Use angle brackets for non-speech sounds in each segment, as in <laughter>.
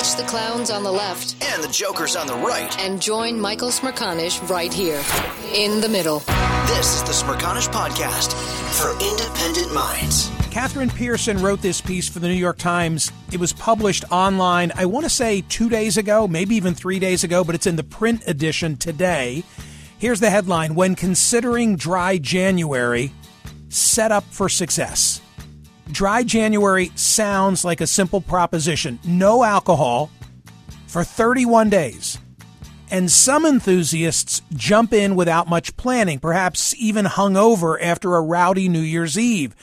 Ditch the clowns on the left and the jokers on the right. And join Michael Smerconish right here in the middle. This is the Smerconish Podcast for independent minds. Catherine Pearson wrote this piece for the New York Times. It was published online, I want to say two days ago, maybe even three days ago, but it's in the print edition today. Here's the headline When considering dry January, set up for success. Dry January sounds like a simple proposition no alcohol for 31 days. And some enthusiasts jump in without much planning, perhaps even hungover after a rowdy New Year's Eve.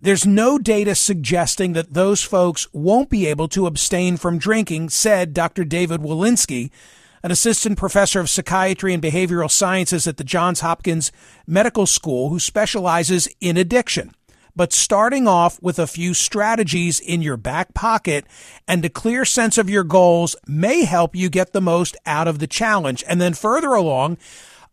There's no data suggesting that those folks won't be able to abstain from drinking, said Dr. David Walensky, an assistant professor of psychiatry and behavioral sciences at the Johns Hopkins Medical School who specializes in addiction but starting off with a few strategies in your back pocket and a clear sense of your goals may help you get the most out of the challenge. And then further along,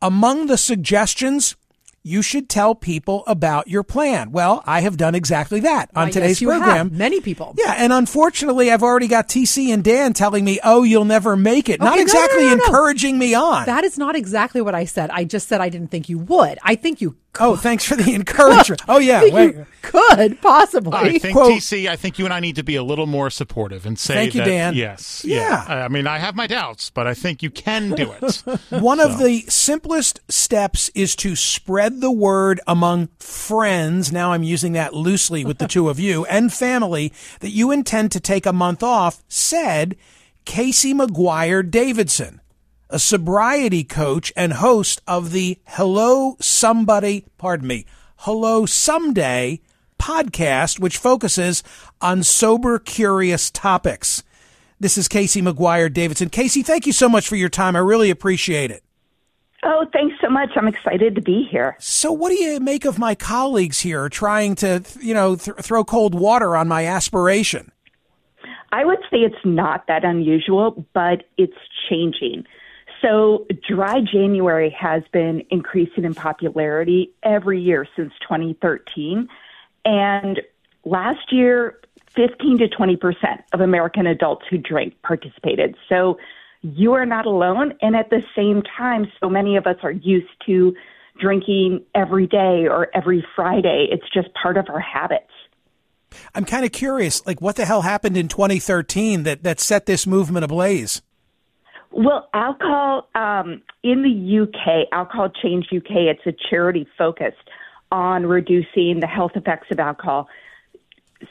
among the suggestions, you should tell people about your plan. Well, I have done exactly that on today's yes, program. Have. Many people. Yeah, and unfortunately, I've already got TC and Dan telling me, "Oh, you'll never make it." Okay, not no, exactly no, no, encouraging me on. That is not exactly what I said. I just said I didn't think you would. I think you Oh, thanks for the <laughs> encouragement. oh yeah, <laughs> wait. Could possibly. I think Quote- TC. I think you and I need to be a little more supportive and say Thank you, that, Dan. Yes. Yeah. I mean, I have my doubts, but I think you can do it. <laughs> One of the simplest steps is to spread the word among friends. Now I'm using that loosely with the two of you and family that you intend to take a month off, said Casey McGuire Davidson, a sobriety coach and host of the Hello Somebody, pardon me, Hello Someday podcast, which focuses on sober, curious topics. This is Casey McGuire Davidson. Casey, thank you so much for your time. I really appreciate it. Oh, thanks so much. I'm excited to be here. So, what do you make of my colleagues here trying to, you know, th- throw cold water on my aspiration? I would say it's not that unusual, but it's changing. So, dry January has been increasing in popularity every year since 2013. And last year, 15 to 20 percent of American adults who drink participated. So, you are not alone. And at the same time, so many of us are used to drinking every day or every Friday. It's just part of our habits. I'm kind of curious, like, what the hell happened in 2013 that, that set this movement ablaze? Well, alcohol um, in the UK, Alcohol Change UK, it's a charity focused on reducing the health effects of alcohol.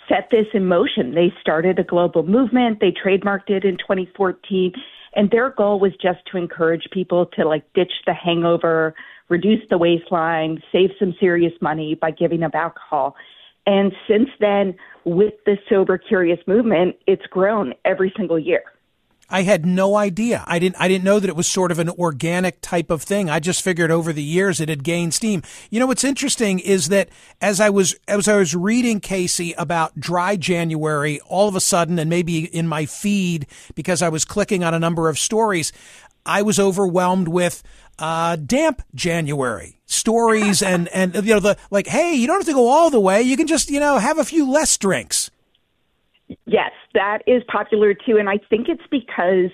Set this in motion. They started a global movement. They trademarked it in 2014, and their goal was just to encourage people to like ditch the hangover, reduce the waistline, save some serious money by giving up alcohol. And since then, with the sober curious movement, it's grown every single year. I had no idea. I didn't I didn't know that it was sort of an organic type of thing. I just figured over the years it had gained steam. You know what's interesting is that as I was as I was reading Casey about dry January, all of a sudden and maybe in my feed because I was clicking on a number of stories, I was overwhelmed with uh, damp January stories and and you know the like hey, you don't have to go all the way. You can just, you know, have a few less drinks. Yes, that is popular too. And I think it's because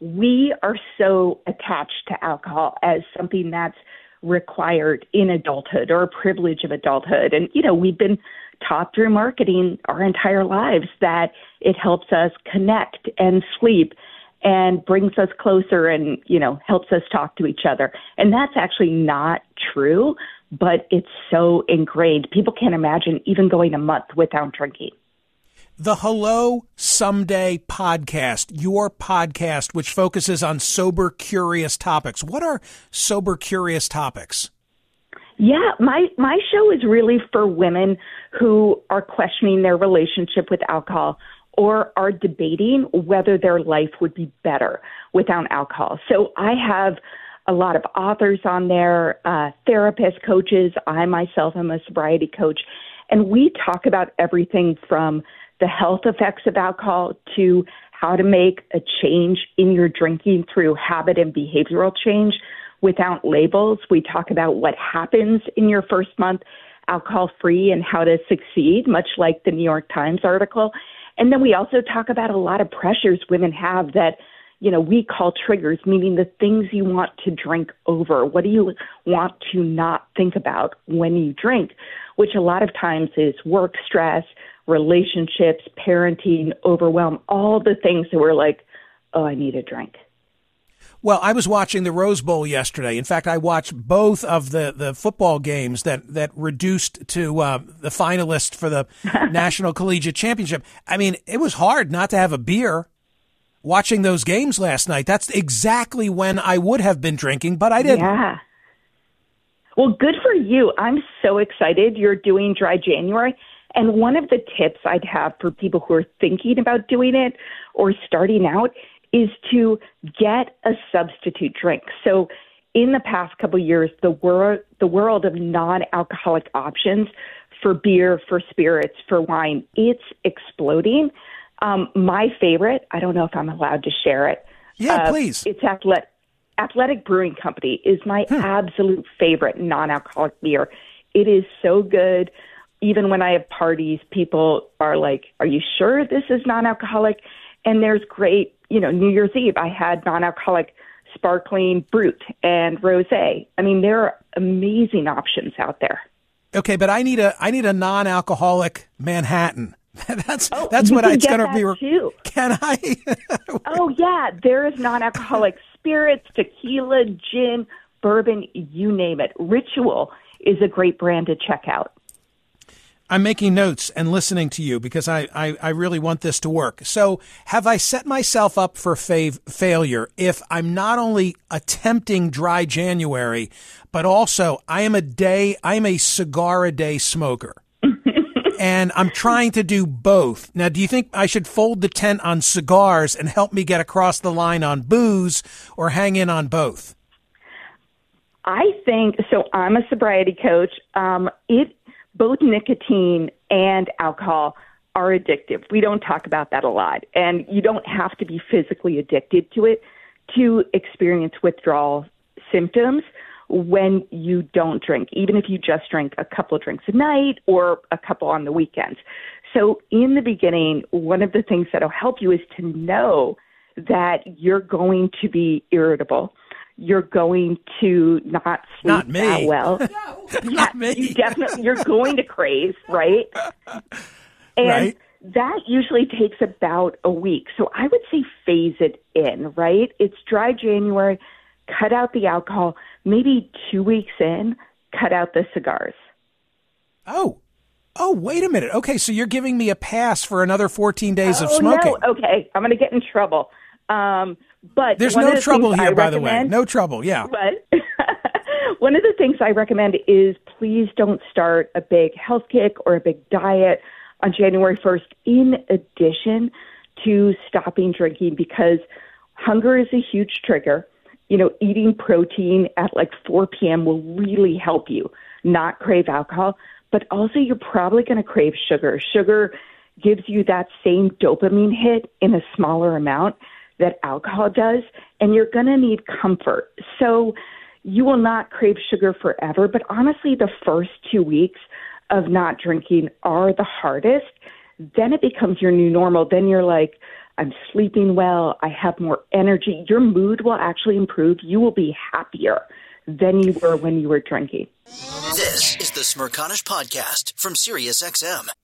we are so attached to alcohol as something that's required in adulthood or a privilege of adulthood. And, you know, we've been taught through marketing our entire lives that it helps us connect and sleep and brings us closer and, you know, helps us talk to each other. And that's actually not true, but it's so ingrained. People can't imagine even going a month without drinking. The Hello Someday podcast, your podcast, which focuses on sober, curious topics. What are sober, curious topics? Yeah, my my show is really for women who are questioning their relationship with alcohol or are debating whether their life would be better without alcohol. So I have a lot of authors on there, uh, therapists, coaches. I myself am a sobriety coach, and we talk about everything from the health effects of alcohol to how to make a change in your drinking through habit and behavioral change without labels. We talk about what happens in your first month alcohol free and how to succeed, much like the New York Times article. And then we also talk about a lot of pressures women have that, you know, we call triggers, meaning the things you want to drink over. What do you want to not think about when you drink? Which a lot of times is work stress, relationships, parenting, overwhelm, all the things that we're like, oh, I need a drink. Well, I was watching the Rose Bowl yesterday. In fact, I watched both of the, the football games that, that reduced to uh, the finalists for the <laughs> National Collegiate Championship. I mean, it was hard not to have a beer watching those games last night. That's exactly when I would have been drinking, but I didn't. Yeah. Well, good for you. I'm so excited you're doing dry January. And one of the tips I'd have for people who are thinking about doing it or starting out is to get a substitute drink. So in the past couple of years, the world the world of non-alcoholic options for beer, for spirits, for wine, it's exploding. Um, my favorite, I don't know if I'm allowed to share it. Yeah, uh, please. It's Athletic, Athletic Brewing Company is my hmm. absolute favorite non-alcoholic beer. It is so good. Even when I have parties, people are like, "Are you sure this is non-alcoholic?" And there's great you know, New Year's Eve, I had non-alcoholic sparkling brut and rosé. I mean, there are amazing options out there. Okay, but I need a I need a non-alcoholic Manhattan. <laughs> that's oh, that's what I, it's going to be. Too. Can I? <laughs> oh yeah, there is non-alcoholic <laughs> spirits, tequila, gin, bourbon, you name it. Ritual is a great brand to check out. I'm making notes and listening to you because I, I, I, really want this to work. So, have I set myself up for fav- failure if I'm not only attempting dry January, but also I am a day, I am a cigar a day smoker? <laughs> and I'm trying to do both. Now, do you think I should fold the tent on cigars and help me get across the line on booze or hang in on both? I think so. I'm a sobriety coach. Um, it both nicotine and alcohol are addictive. We don't talk about that a lot. And you don't have to be physically addicted to it to experience withdrawal symptoms when you don't drink, even if you just drink a couple of drinks a night or a couple on the weekends. So, in the beginning, one of the things that'll help you is to know that you're going to be irritable you're going to not sleep not me. that well. <laughs> no, not me. You definitely you're going to crave, right? And right. that usually takes about a week. So I would say phase it in, right? It's dry January, cut out the alcohol, maybe 2 weeks in, cut out the cigars. Oh. Oh, wait a minute. Okay, so you're giving me a pass for another 14 days oh, of smoking. No. Okay, I'm going to get in trouble. Um, but there's no the trouble here, I by the way. No trouble. Yeah. But <laughs> one of the things I recommend is please don't start a big health kick or a big diet on January 1st. In addition to stopping drinking, because hunger is a huge trigger. You know, eating protein at like 4 p.m. will really help you not crave alcohol. But also, you're probably going to crave sugar. Sugar gives you that same dopamine hit in a smaller amount that alcohol does, and you're going to need comfort. So you will not crave sugar forever, but honestly, the first two weeks of not drinking are the hardest. Then it becomes your new normal. Then you're like, I'm sleeping well, I have more energy. Your mood will actually improve. You will be happier. than you were when you were drinking. This is the Smerconish Podcast from SiriusXM.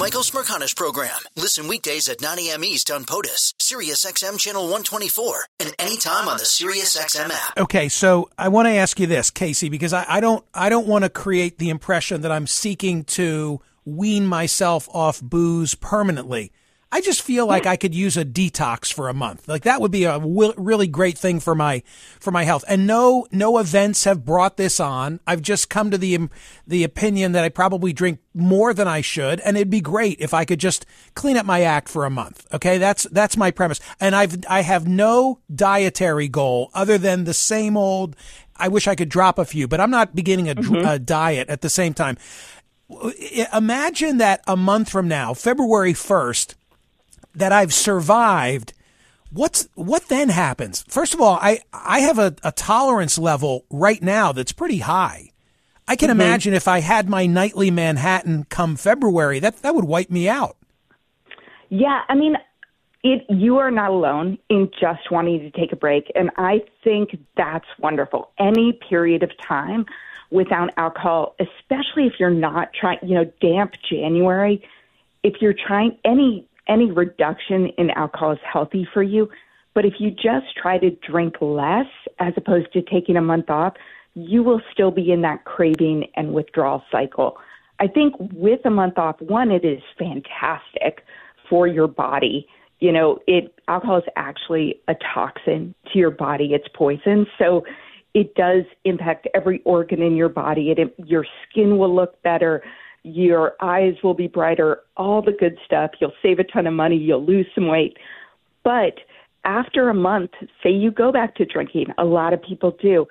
Michael Smerconish Program. Listen weekdays at 9 a.m. East on POTUS, SiriusXM Channel 124, and anytime on the SiriusXM app. Okay, so I want to ask you this, Casey, because I, I don't I don't want to create the impression that I'm seeking to wean myself off booze permanently. I just feel like I could use a detox for a month. Like that would be a w- really great thing for my for my health. And no no events have brought this on. I've just come to the the opinion that I probably drink more than I should, and it'd be great if I could just clean up my act for a month. Okay, that's that's my premise. And I've I have no dietary goal other than the same old. I wish I could drop a few, but I'm not beginning a, mm-hmm. a diet at the same time. Imagine that a month from now, February 1st, that I've survived, what's what then happens? First of all, I I have a, a tolerance level right now that's pretty high. I can mm-hmm. imagine if I had my nightly Manhattan come February, that that would wipe me out. Yeah, I mean, it you are not alone in just wanting to take a break, and I think that's wonderful. Any period of time without alcohol, especially if you're not trying, you know, damp January, if you're trying any any reduction in alcohol is healthy for you. But if you just try to drink less as opposed to taking a month off, you will still be in that craving and withdrawal cycle. I think with a month off, one, it is fantastic for your body. You know, it alcohol is actually a toxin to your body. It's poison. So it does impact every organ in your body. It, your skin will look better your eyes will be brighter, all the good stuff. You'll save a ton of money, you'll lose some weight. But after a month, say you go back to drinking, a lot of people do,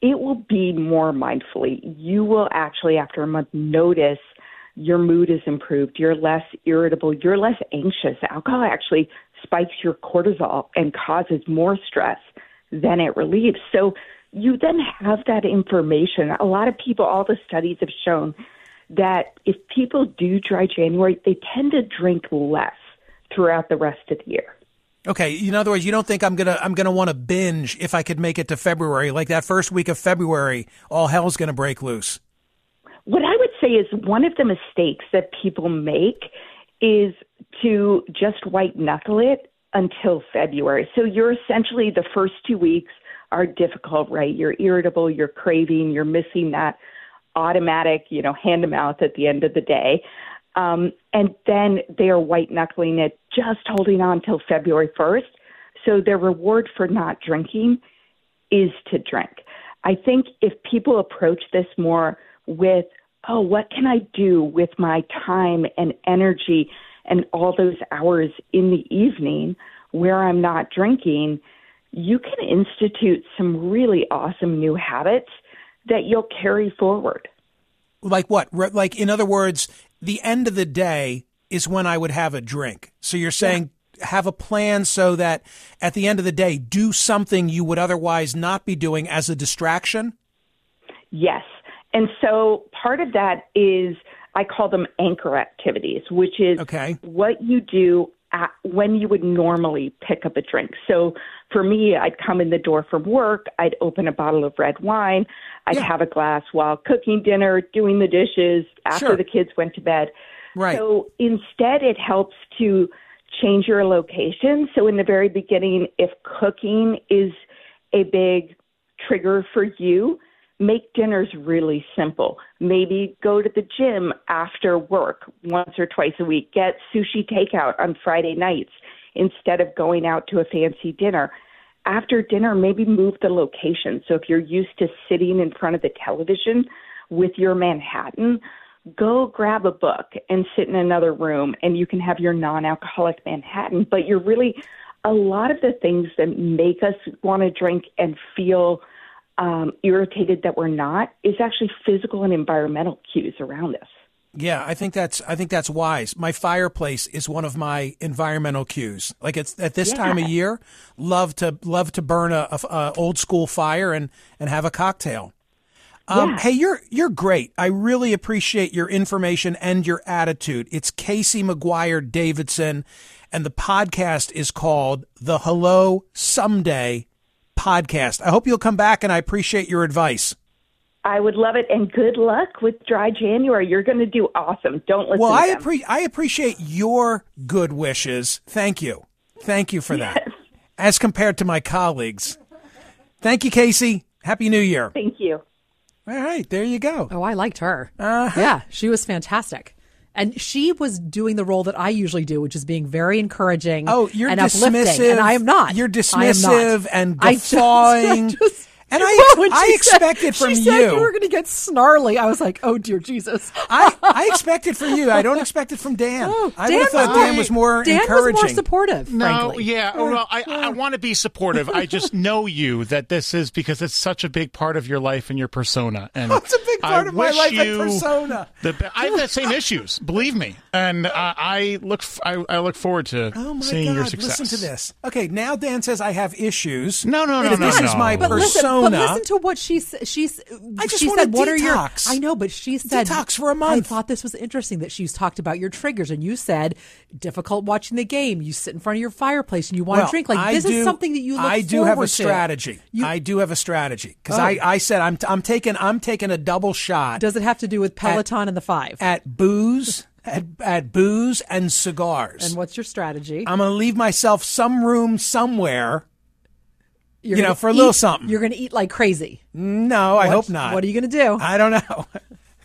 it will be more mindfully. You will actually, after a month, notice your mood is improved. You're less irritable. You're less anxious. Alcohol actually spikes your cortisol and causes more stress than it relieves. So you then have that information. A lot of people, all the studies have shown that if people do dry January, they tend to drink less throughout the rest of the year. Okay, in other words, you don't think I'm gonna I'm gonna want to binge if I could make it to February, like that first week of February, all hell's gonna break loose. What I would say is one of the mistakes that people make is to just white knuckle it until February. So you're essentially the first two weeks are difficult, right? You're irritable, you're craving, you're missing that automatic, you know, hand to mouth at the end of the day. Um, and then they are white knuckling it, just holding on till February 1st. So their reward for not drinking is to drink. I think if people approach this more with, oh, what can I do with my time and energy and all those hours in the evening where I'm not drinking, you can institute some really awesome new habits that you'll carry forward. Like what? Like, in other words, the end of the day is when I would have a drink. So you're saying yeah. have a plan so that at the end of the day, do something you would otherwise not be doing as a distraction? Yes. And so part of that is I call them anchor activities, which is okay. what you do at, when you would normally pick up a drink. So for me, I'd come in the door from work, I'd open a bottle of red wine, I'd yeah. have a glass while cooking dinner, doing the dishes after sure. the kids went to bed. Right. So instead, it helps to change your location. So in the very beginning, if cooking is a big trigger for you, make dinners really simple. Maybe go to the gym after work once or twice a week. Get sushi takeout on Friday nights instead of going out to a fancy dinner. After dinner, maybe move the location. So if you're used to sitting in front of the television with your Manhattan, go grab a book and sit in another room and you can have your non alcoholic Manhattan. But you're really, a lot of the things that make us want to drink and feel um, irritated that we're not is actually physical and environmental cues around us. Yeah, I think that's I think that's wise. My fireplace is one of my environmental cues. Like it's at this Yeah. time of year, love to love to burn a, a- a old school fire and and have a cocktail. Um, Yeah. Hey, you're you're great. I really appreciate your information and your attitude. It's Casey McGuire Davidson, and the podcast is called the Hello Someday podcast. I hope you'll come back, and I appreciate your advice. I would love it, and good luck with dry January. You're going to do awesome. Don't listen Well, to I, them. appre- I appreciate your good wishes. Thank you. Thank you for that. As compared to my colleagues. Thank you, Casey. Happy New Year. Thank you. All right, there you go. Oh, I liked her. Uh-huh. Yeah, she was fantastic. And she was doing the role that I usually do, which is being very encouraging Oh, you're and dismissive. And I am not. You're am not. dismissive and I just- <laughs> guffawing. I just- And I- <laughs> when I expected said, from she said you- you were going to get snarly. I was like, oh, dear Jesus. I, <laughs> I expect it from you. I don't expect it from Dan. Oh, I Dan would have thought was Dan was more Dan encouraging. was more supportive, No, frankly. yeah. Well, I, I want to be supportive. I just <laughs> know you that this is because it's such a big part of your life and your persona. And It's a big part I of my wish life and you persona. The, I have the same issues, believe me, and uh, I look. f- I, I look forward to Oh my seeing God! your success. Listen to this. Okay, now Dan says I have issues. No, no, no, If no, This no. is my But But listen, but listen to what she s- she's. I just she want a said, "What are your?" detox. I know, but she said Detox for a month. I thought this was interesting that she's talked about your triggers, and you said difficult watching the game. You sit in front of your fireplace and you want Well, to drink. Like I this do- is something that you look I do have forward a to. strategy. You- I do have a strategy because Oh. I, I said I'm I'm taking I'm taking a double shot Does it have to do with Peloton and the five? at booze at, at booze and cigars. and what's your strategy? I'm going to leave myself some room somewhere. You're you know, for a little something. You're going to eat like crazy. No, I What- hope not. What are you going to do? I don't know. <laughs>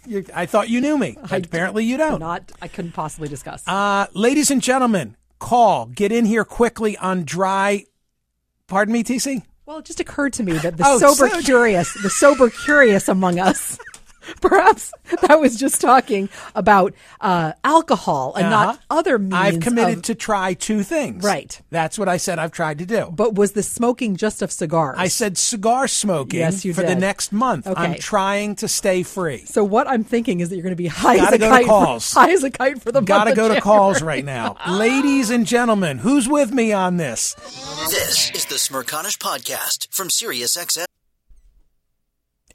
You- I thought you knew me. Apparently, you don't. Not. I couldn't possibly discuss. Uh, ladies and gentlemen, call. Get in here quickly on dry. Pardon me, TC. Well, it just occurred to me that the Oh, sober so- curious, the sober curious among us, <laughs> <laughs> perhaps that was just talking about uh, alcohol and not Uh-huh. other means. I've committed of- to try two things. Right. That's what I said I've tried to do. But was the smoking just of cigars? I said cigar smoking Yes, you for the next month. I'm trying to stay free. So what I'm thinking is that you're going to be high Gotta as a go to kite. for- calls. <laughs> high as a kite for the Gotta month go of to calls right <laughs> now. Ladies and gentlemen, who's with me on this? This is the Smerconish Podcast from SiriusXM.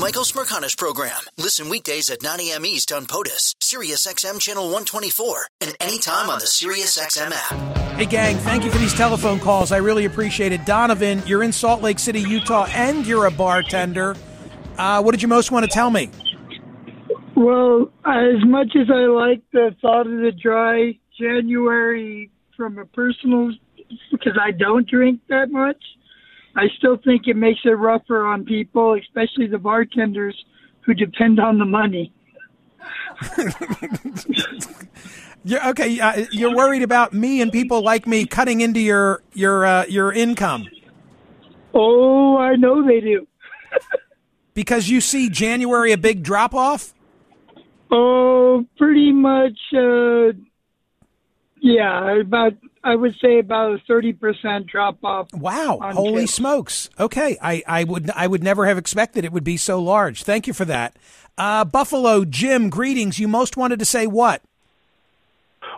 Michael Smerconish Program. Listen weekdays at 9 a.m. East on POTUS, SiriusXM Channel 124, and anytime on the SiriusXM app. Hey, gang, thank you for these telephone calls. I really appreciate it. Donovan, you're in Salt Lake City, Utah, and you're a bartender. Uh, what did you most want to tell me? Well, as much as I like the thought of the dry January from a personal, because I don't drink that much, I still think it makes it rougher on people, especially the bartenders who depend on the money. <laughs> You're, okay, uh, you're worried about me and people like me cutting into your your uh, your income. Oh, I know they do. <laughs> because you see January a big drop off. Oh, pretty much. Uh, yeah, about I would say about a thirty percent drop off. Wow! Holy chips. smokes! Okay, I, I would I would never have expected it would be so large. Thank you for that, uh, Buffalo Jim. Greetings. You most wanted to say what?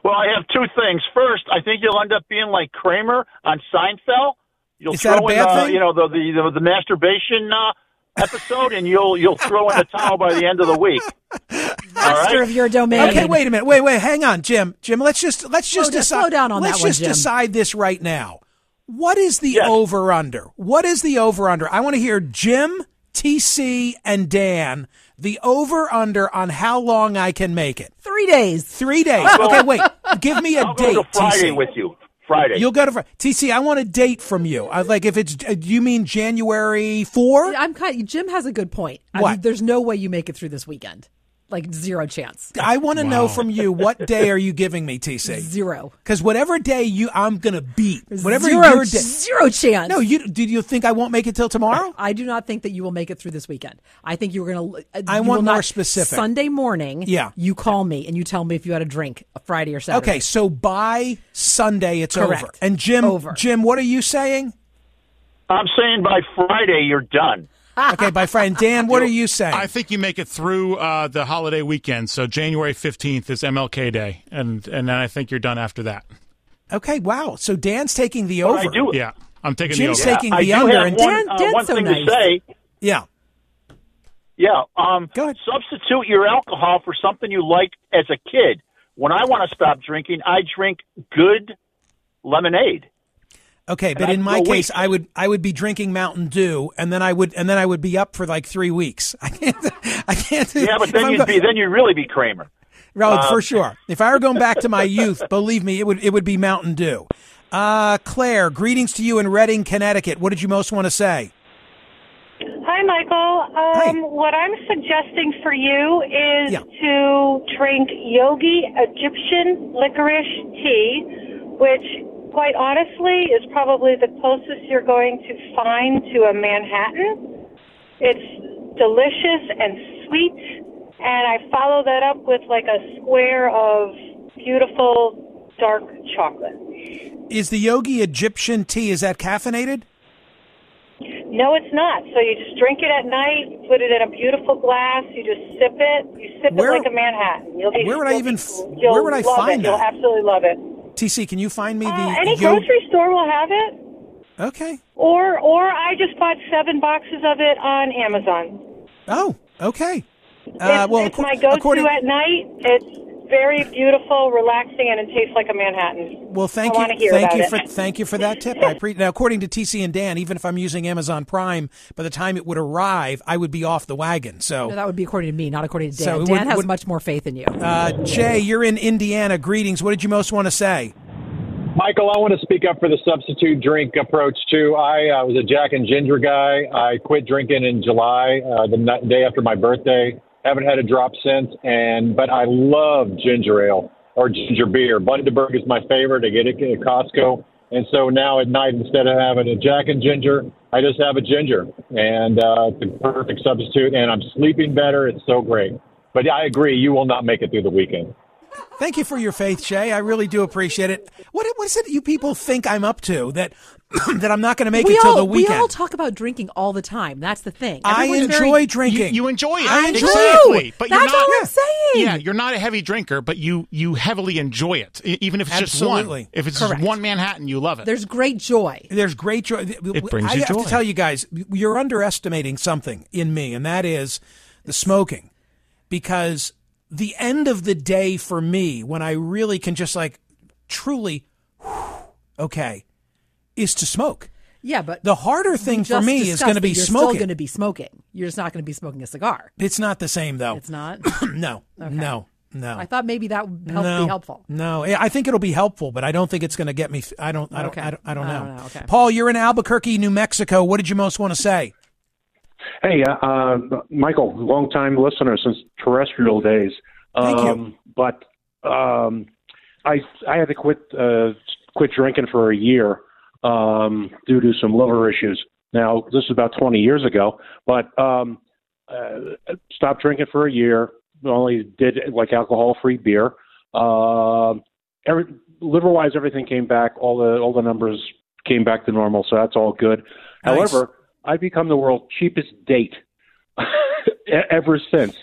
Well, I have two things. First, I think you'll end up being like Kramer on Seinfeld. You'll Is that a throw in, bad uh, thing? you know, the the, the, the masturbation uh, episode, and you'll you'll throw in the towel by the end of the week. <laughs> Master of your domain. Okay, wait a minute. Wait, wait, hang on, Jim. Jim, let's just let's Slow just down- decide. slow down on let's that one, just Jim. decide this right now. What is the over under? What is the over under? I want to hear Jim, TC, and Dan the over under on how long I can make it. Three days. Three days. <laughs> Okay, wait. Give me a I'll date. go to Friday TC. with you. Friday. You'll go to Friday. TC. I want a date from you. I like if it's. uh, Do you mean January four? I'm kind. Jim has a good point. I What? mean, there's no way you make it through this weekend. Like zero chance. I want to know from you what day are you giving me, TC? <laughs> Zero. Because whatever day you, I'm gonna beat. Whatever zero, your day. zero chance. No, you. Did you think I won't make it till tomorrow? I do not think that you will make it through this weekend. I think you're going to. Uh, I want more specific. Sunday morning. Yeah. You call me and you tell me if you had a drink a Friday or Saturday. Okay, so by Sunday it's Correct. over. And Jim, Over. Jim, what are you saying? I'm saying by Friday you're done. Okay, my friend Dan, what are you saying? I think you make it through uh, the holiday weekend. So January fifteenth is MLK Day, and and then I think you're done after that. Okay, wow. So Dan's taking the But over. I do. Yeah, I'm taking Jim's the over. taking I the under. have And one, Dan- uh, Dan's one so thing nice. to say. yeah. Yeah. Um, Substitute your alcohol for something you liked as a kid. When I want to stop drinking, I drink good lemonade. Okay, but I in my case. I would I would be drinking Mountain Dew, and then I would and then I would be up for like three weeks. <laughs> I can't. I can't. Yeah, but then you'd go- be then you'd really be Kramer. Well, Uh, for sure. If I were going back to my youth, <laughs> believe me, it would it would be Mountain Dew. Uh, Claire, greetings to you in Redding, Connecticut. What did you most want to say? Hi, Michael. Um, What I'm suggesting for you is to drink Yogi Egyptian licorice tea, which, quite honestly, is probably the closest you're going to find to a Manhattan. It's delicious and sweet, and I follow that up with like a square of beautiful dark chocolate. Is the Yogi Egyptian tea is that caffeinated? No, it's not. So you just drink it at night, put it in a beautiful glass, you just sip it. You sip Where- it like a Manhattan. You'll be, where would I even where would I find it. You'll absolutely love it. TC, can you find me the Uh, any Yo- grocery store will have it, Okay. or or I just bought seven boxes of it on Amazon. Oh, okay. it's Uh, well, it's my go-to according- at night. It's very beautiful, relaxing, and it tastes like a Manhattan. Well, thank I you, hear thank about you it. for thank you for that tip. I pre- now, according to TC and Dan, even if I'm using Amazon Prime, by the time it would arrive, I would be off the wagon. So, No, that would be according to me, not according to Dan. So Dan would- has would- much more faith in you. uh, Jay, you're in Indiana. Greetings. What did you most want to say? Michael, I want to speak up for the substitute drink approach too. I uh, was a Jack and Ginger guy. I quit drinking in July, uh, the ni- day after my birthday. Haven't had a drop since, and but I love ginger ale or ginger beer. Bundaberg is my favorite. I get it at Costco, and so now at night instead of having a Jack and Ginger, I just have a ginger, and uh, it's a perfect substitute. And I'm sleeping better. It's so great. But I agree, you will not make it through the weekend. Thank you for your faith, Shay. I really do appreciate it. What what is it you people think I'm up to that <coughs> that I'm not going to make we it till all, the weekend? We all talk about drinking all the time. That's the thing. I enjoy very- drinking. You, you enjoy it. I enjoy exactly. it. But That's you're not, all I'm saying. Yeah, you're not a heavy drinker, but you you heavily enjoy it, even if it's Absolutely. just one. If it's Correct. just one Manhattan, you love it. There's great joy. There's great joy. It brings I you have to tell you guys, you're underestimating something in me, and that is the smoking. Because the end of the day for me, when I really can just like truly, okay, is to smoke. Yeah, but The harder thing for me is going to that be you're smoking. Still going to be smoking. You're just not going to be smoking a cigar. It's not the same though. It's not. <clears throat> no, Okay. no, no. I thought maybe that would help no, be helpful. No, I think it'll be helpful, but I don't think it's going to get me. th- I don't. I don't. Okay. I don't, I don't I know. don't know, okay. Paul, you're in Albuquerque, New Mexico. What did you most want to say? Hey, uh, uh, Michael, long-time listener since terrestrial days. Thank you. um, But um, I I had to quit uh, quit drinking for a year um, due to some liver issues. Now, this is about 20 years ago, but um, uh, stopped drinking for a year. Only did like alcohol-free beer. Uh, every liver-wise, everything came back. All the all the numbers came back to normal, so that's all good. Nice. However, I've become the world's cheapest date <laughs> ever since.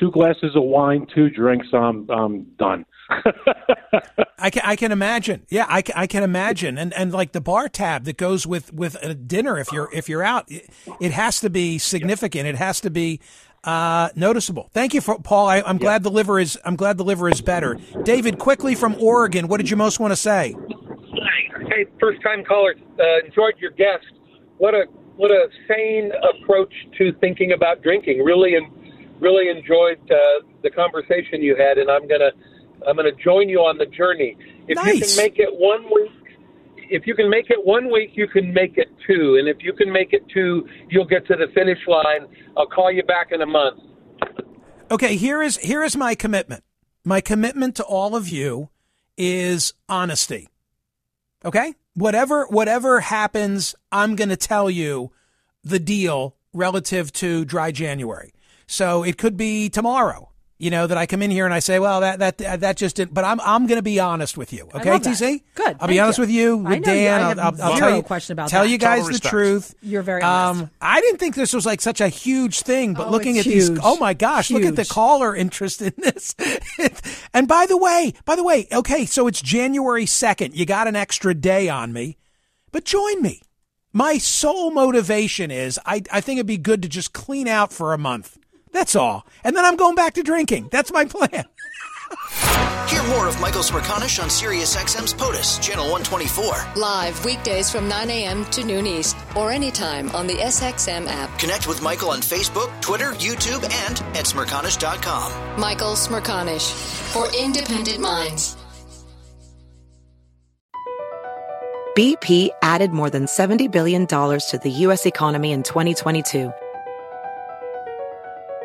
Two glasses of wine, two drinks, I'm I'm done. <laughs> I can I can imagine. Yeah, I can, I can imagine. And and like the bar tab that goes with with a dinner if you're if you're out, it, it has to be significant. It has to be uh, noticeable. Thank you for Paul. I, am glad the liver is I'm glad the liver is better. David, quickly from Oregon, what did you most want to say? Hey, first time caller, uh, enjoyed your guest. What a what a sane approach to thinking about drinking. Really and really enjoyed uh, the conversation you had, and I'm gonna I'm gonna join you on the journey. If you can make it one week, if you can make it one week, you can make it two, and if you can make it two, you'll get to the finish line. I'll call you back in a month. Okay, here is here is my commitment. My commitment to all of you is honesty. Okay? Whatever whatever happens, I'm going to tell you the deal relative to dry January. So it could be tomorrow, you know, that I come in here and I say, well, that that that just didn't but I'm I'm going to be honest with you. Okay, love that. TC? Good, I'll be honest you. with you, I with know you- I Dan. have I'll, I'll, I'll tell you question about tell that. you guys Total the respect. truth. You're very honest. Um, I didn't think this was like such a huge thing, but Oh, looking it's at these, oh my gosh, look at the caller interest in this. <laughs> and by the way, by the way, okay, so it's January 2nd. You got an extra day on me, but join me. My sole motivation is I, I think it'd be good to just clean out for a month. That's all. And then I'm going back to drinking. That's my plan. <laughs> Hear more of Michael Smerconish on SiriusXM's POTUS, Channel 124. Live weekdays from 9 a.m. to noon East or anytime on the SXM app. Connect with Michael on Facebook, Twitter, YouTube, and at Smerconish.com. Michael Smerconish for independent minds. BP added more than $70 billion to the U.S. economy in 2022.